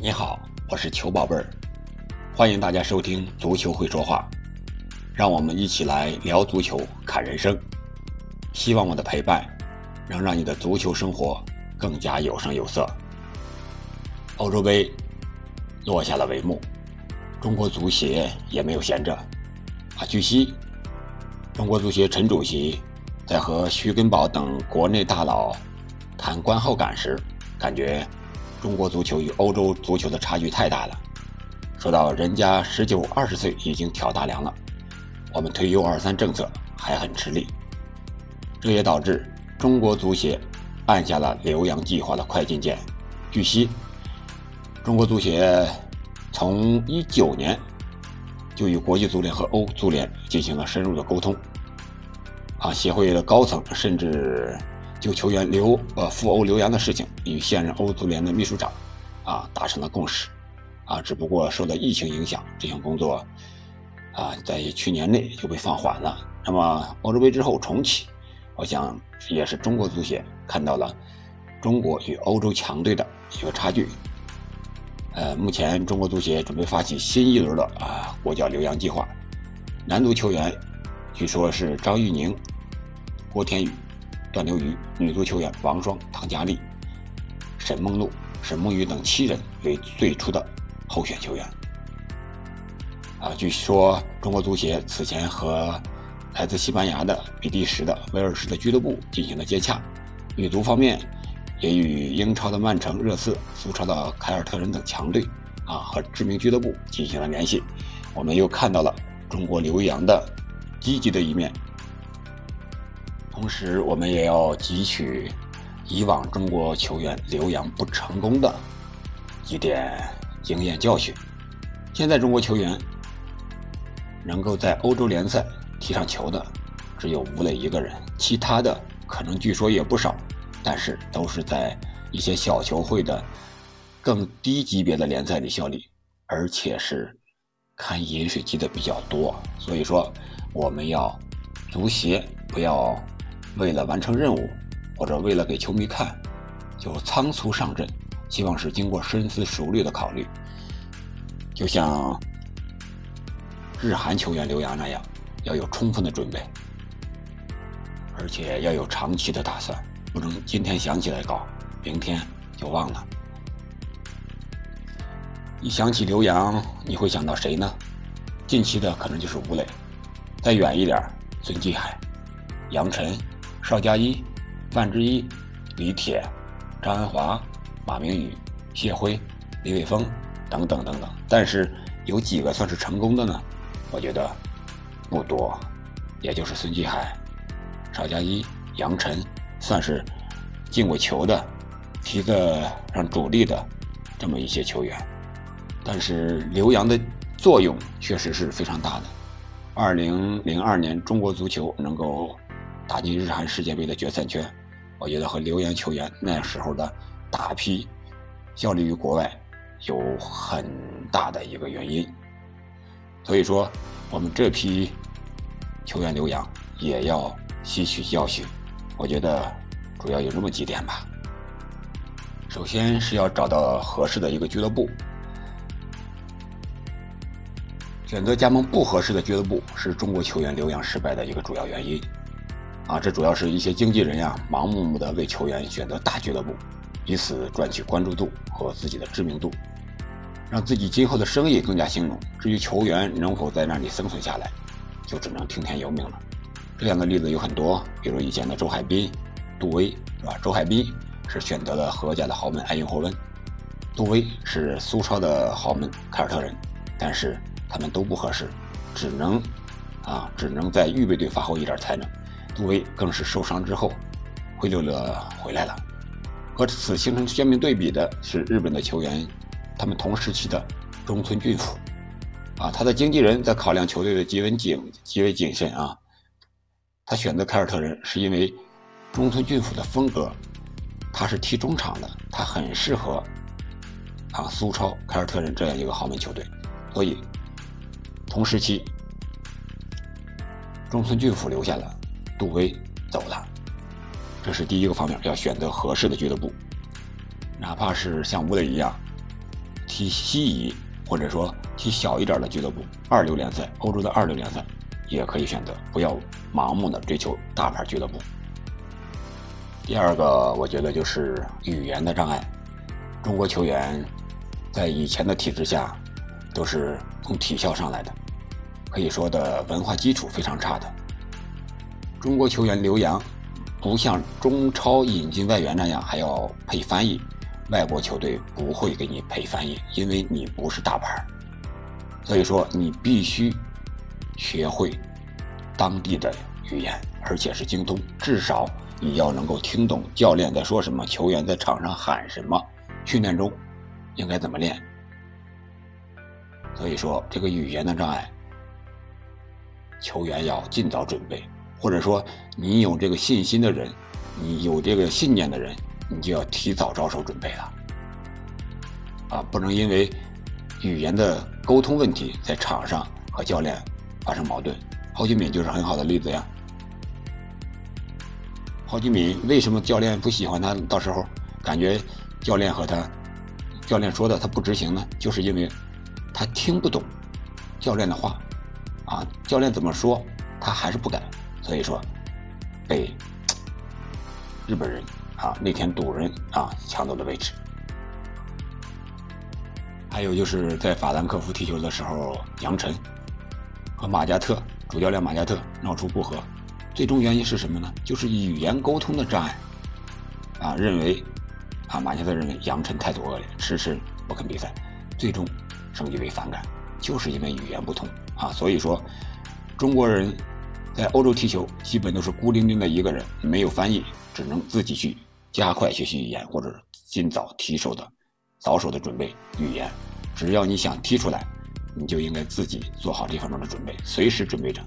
你好，我是球宝贝儿，欢迎大家收听足球会说话，让我们一起来聊足球、看人生。希望我的陪伴能让你的足球生活更加有声有色。欧洲杯落下了帷幕，中国足协也没有闲着。啊，据悉，中国足协陈主席在和徐根宝等国内大佬谈观后感时，感觉。中国足球与欧洲足球的差距太大了。说到人家十九二十岁已经挑大梁了，我们推 U 二三政策还很吃力，这也导致中国足协按下了留洋计划的快进键。据悉，中国足协从一九年就与国际足联和欧足联进行了深入的沟通，啊，协会的高层甚至。就球员留呃赴欧留洋的事情，与现任欧足联的秘书长啊达成了共识，啊，只不过受到疫情影响，这项工作啊在去年内就被放缓了。那么欧洲杯之后重启，我想也是中国足协看到了中国与欧洲强队的一个差距。呃，目前中国足协准备发起新一轮的啊国脚留洋计划，男足球员据说是张玉宁、郭天宇。段刘瑜，女足球员王霜、唐佳丽、沈梦露、沈梦雨等七人为最初的候选球员。啊，据说中国足协此前和来自西班牙的、比利时的、威尔士的俱乐部进行了接洽。女足方面也与英超的曼城、热刺、苏超的凯尔特人等强队啊和知名俱乐部进行了联系。我们又看到了中国留洋的积极的一面。同时，我们也要汲取以往中国球员留洋不成功的几点经验教训。现在中国球员能够在欧洲联赛踢上球的只有吴磊一个人，其他的可能据说也不少，但是都是在一些小球会的更低级别的联赛里效力，而且是看饮水机的比较多。所以说，我们要足协不要。为了完成任务，或者为了给球迷看，就仓促上阵，希望是经过深思熟虑的考虑。就像日韩球员留洋那样，要有充分的准备，而且要有长期的打算，不能今天想起来搞，明天就忘了。一想起留洋，你会想到谁呢？近期的可能就是吴磊，再远一点，孙继海、杨晨。邵佳一、范志毅、李铁、张恩华、马明宇、谢辉、李伟峰等等等等，但是有几个算是成功的呢？我觉得不多，也就是孙继海、邵佳一、杨晨，算是进过球的，踢个让主力的这么一些球员。但是刘洋的作用确实是非常大的。二零零二年中国足球能够。打进日韩世界杯的决赛圈，我觉得和留洋球员那时候的大批效力于国外有很大的一个原因。所以说，我们这批球员留洋也要吸取教训。我觉得主要有这么几点吧。首先是要找到合适的一个俱乐部，选择加盟不合适的俱乐部是中国球员留洋失败的一个主要原因。啊，这主要是一些经纪人呀，盲目的为球员选择大俱乐部，以此赚取关注度和自己的知名度，让自己今后的生意更加兴隆。至于球员能否在那里生存下来，就只能听天由命了。这样的例子有很多，比如以前的周海滨、杜威，是吧？周海滨是选择了荷甲的豪门埃因霍温，杜威是苏超的豪门凯尔特人，但是他们都不合适，只能啊，只能在预备队发挥一点才能。杜威更是受伤之后灰溜溜回来了。和此形成鲜明对比的是日本的球员，他们同时期的中村俊辅，啊，他的经纪人在考量球队的极为谨极为谨慎啊。他选择凯尔特人是因为中村俊辅的风格，他是踢中场的，他很适合啊苏超凯尔特人这样一个豪门球队，所以同时期中村俊辅留下了。杜威走了，这是第一个方面，要选择合适的俱乐部，哪怕是像吴磊一样，踢西乙，或者说踢小一点的俱乐部，二流联赛，欧洲的二流联赛，也可以选择，不要盲目的追求大牌俱乐部。第二个，我觉得就是语言的障碍。中国球员在以前的体制下，都是从体校上来的，可以说的文化基础非常差的。中国球员留洋，不像中超引进外援那样还要配翻译，外国球队不会给你配翻译，因为你不是大牌。所以说，你必须学会当地的语言，而且是精通，至少。你要能够听懂教练在说什么，球员在场上喊什么，训练中应该怎么练。所以说，这个语言的障碍，球员要尽早准备，或者说你有这个信心的人，你有这个信念的人，你就要提早着手准备了。啊，不能因为语言的沟通问题在场上和教练发生矛盾。郝俊敏就是很好的例子呀。郝俊敏为什么教练不喜欢他？到时候感觉教练和他教练说的他不执行呢？就是因为他听不懂教练的话啊，教练怎么说他还是不改，所以说被日本人啊那天赌人啊抢走了位置。还有就是在法兰克福踢球的时候，杨晨和马加特主教练马加特闹出不和。最终原因是什么呢？就是语言沟通的障碍，啊，认为，啊，马加特认为杨晨态度恶劣，迟迟不肯比赛，最终升级为反感，就是因为语言不通啊。所以说，中国人在欧洲踢球基本都是孤零零的一个人，没有翻译，只能自己去加快学习语言，或者尽早提手的早手的准备语言。只要你想踢出来，你就应该自己做好这方面的准备，随时准备着。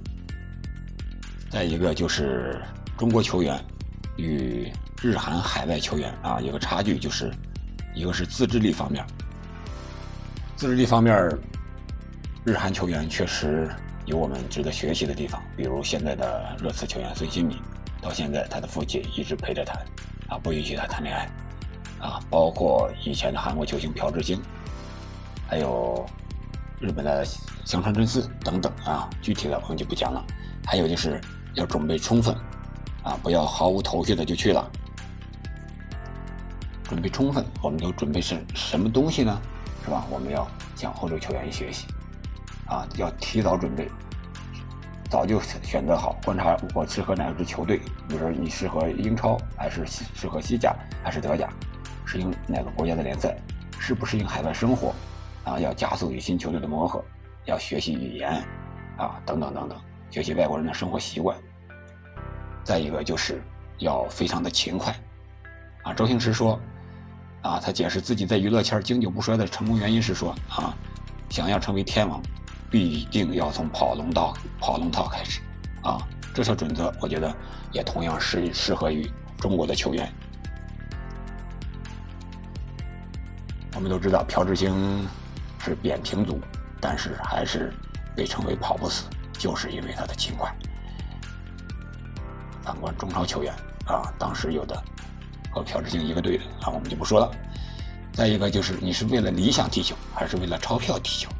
再一个就是中国球员与日韩海外球员啊，有个差距，就是一个是自制力方面。自制力方面，日韩球员确实有我们值得学习的地方，比如现在的热刺球员孙兴敏，到现在他的父亲一直陪着他，啊，不允许他谈恋爱，啊，包括以前的韩国球星朴智星，还有日本的香川真司等等啊，具体的我们就不讲了。还有就是。要准备充分，啊，不要毫无头绪的就去了。准备充分，我们都准备是什么东西呢？是吧？我们要向欧洲球员学习，啊，要提早准备，早就选择好，观察我适合哪支球队。比如说，你适合英超，还是适合西甲，还是德甲？适应哪个国家的联赛？适不适应海外生活？啊，要加速与新球队的磨合，要学习语言，啊，等等等等。学习外国人的生活习惯，再一个就是要非常的勤快，啊，周星驰说，啊，他解释自己在娱乐圈经久不衰的成功原因是说，啊，想要成为天王，必定要从跑龙套跑龙套开始，啊，这条准则我觉得也同样适适合于中国的球员。我们都知道朴智星是扁平足，但是还是被称为跑不死。就是因为他的勤快。反观中超球员啊，当时有的和朴智星一个队的啊，我们就不说了。再一个就是你是为了理想踢球，还是为了钞票踢球？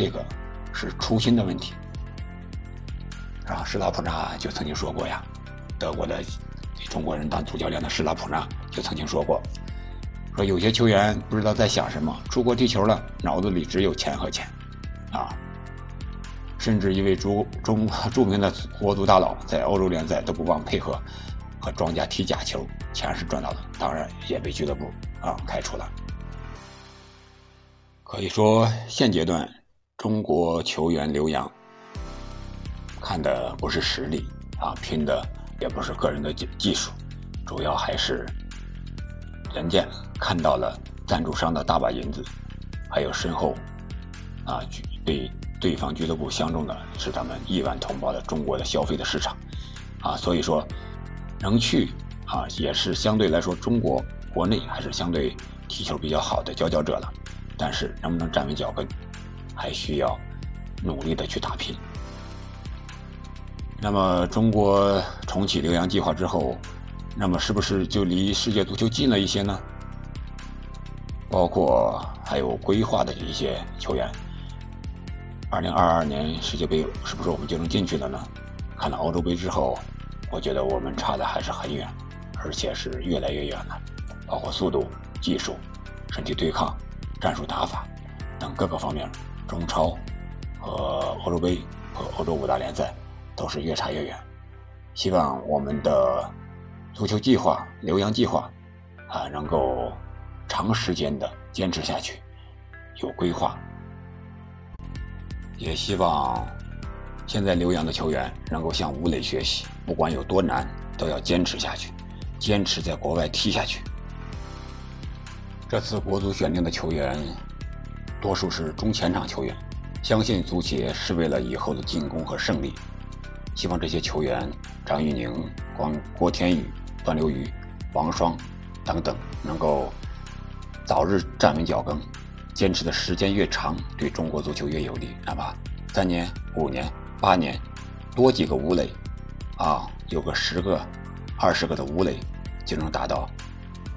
这个是初心的问题。啊，施拉普扎就曾经说过呀，德国的中国人当主教练的施拉普扎就曾经说过，说有些球员不知道在想什么，出国踢球了，脑子里只有钱和钱，啊。甚至一位中中 著名的国足大佬在欧洲联赛都不忘配合和庄家踢假球，钱是赚到了，当然也被俱乐部啊开除了。可以说现阶段中国球员留洋，看的不是实力啊，拼的也不是个人的技技术，主要还是人家看到了赞助商的大把银子，还有身后啊对。对方俱乐部相中的是咱们亿万同胞的中国的消费的市场，啊，所以说能去啊，也是相对来说中国国内还是相对踢球比较好的佼佼者了。但是能不能站稳脚跟，还需要努力的去打拼。那么中国重启留洋计划之后，那么是不是就离世界足球近了一些呢？包括还有规划的一些球员。二零二二年世界杯是不是我们就能进去了呢？看了欧洲杯之后，我觉得我们差的还是很远，而且是越来越远了。包括速度、技术、身体对抗、战术打法等各个方面，中超和欧洲杯和欧洲五大联赛都是越差越远。希望我们的足球计划、留洋计划啊，能够长时间的坚持下去，有规划。也希望现在留洋的球员能够向吴磊学习，不管有多难，都要坚持下去，坚持在国外踢下去。这次国足选定的球员，多数是中前场球员，相信足协是为了以后的进攻和胜利。希望这些球员张玉宁、光郭天宇、段刘宇、王霜等等能够早日站稳脚跟，坚持的时间越长，对中国足球越有利。哪怕三年、五年、八年，多几个吴磊，啊，有个十个、二十个的吴磊，就能达到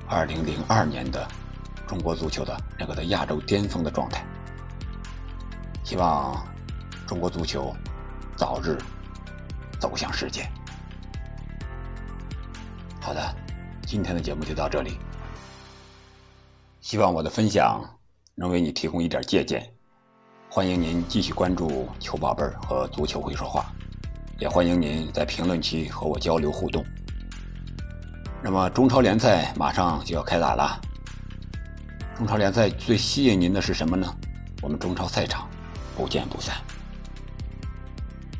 二零零二年的中国足球的那个在亚洲巅峰的状态。希望中国足球早日。走向世界。好的，今天的节目就到这里。希望我的分享能为你提供一点借鉴。欢迎您继续关注球宝贝和足球会说话，也欢迎您在评论区和我交流互动。那么中超联赛马上就要开打了，中超联赛最吸引您的是什么呢？我们中超赛场不见不散。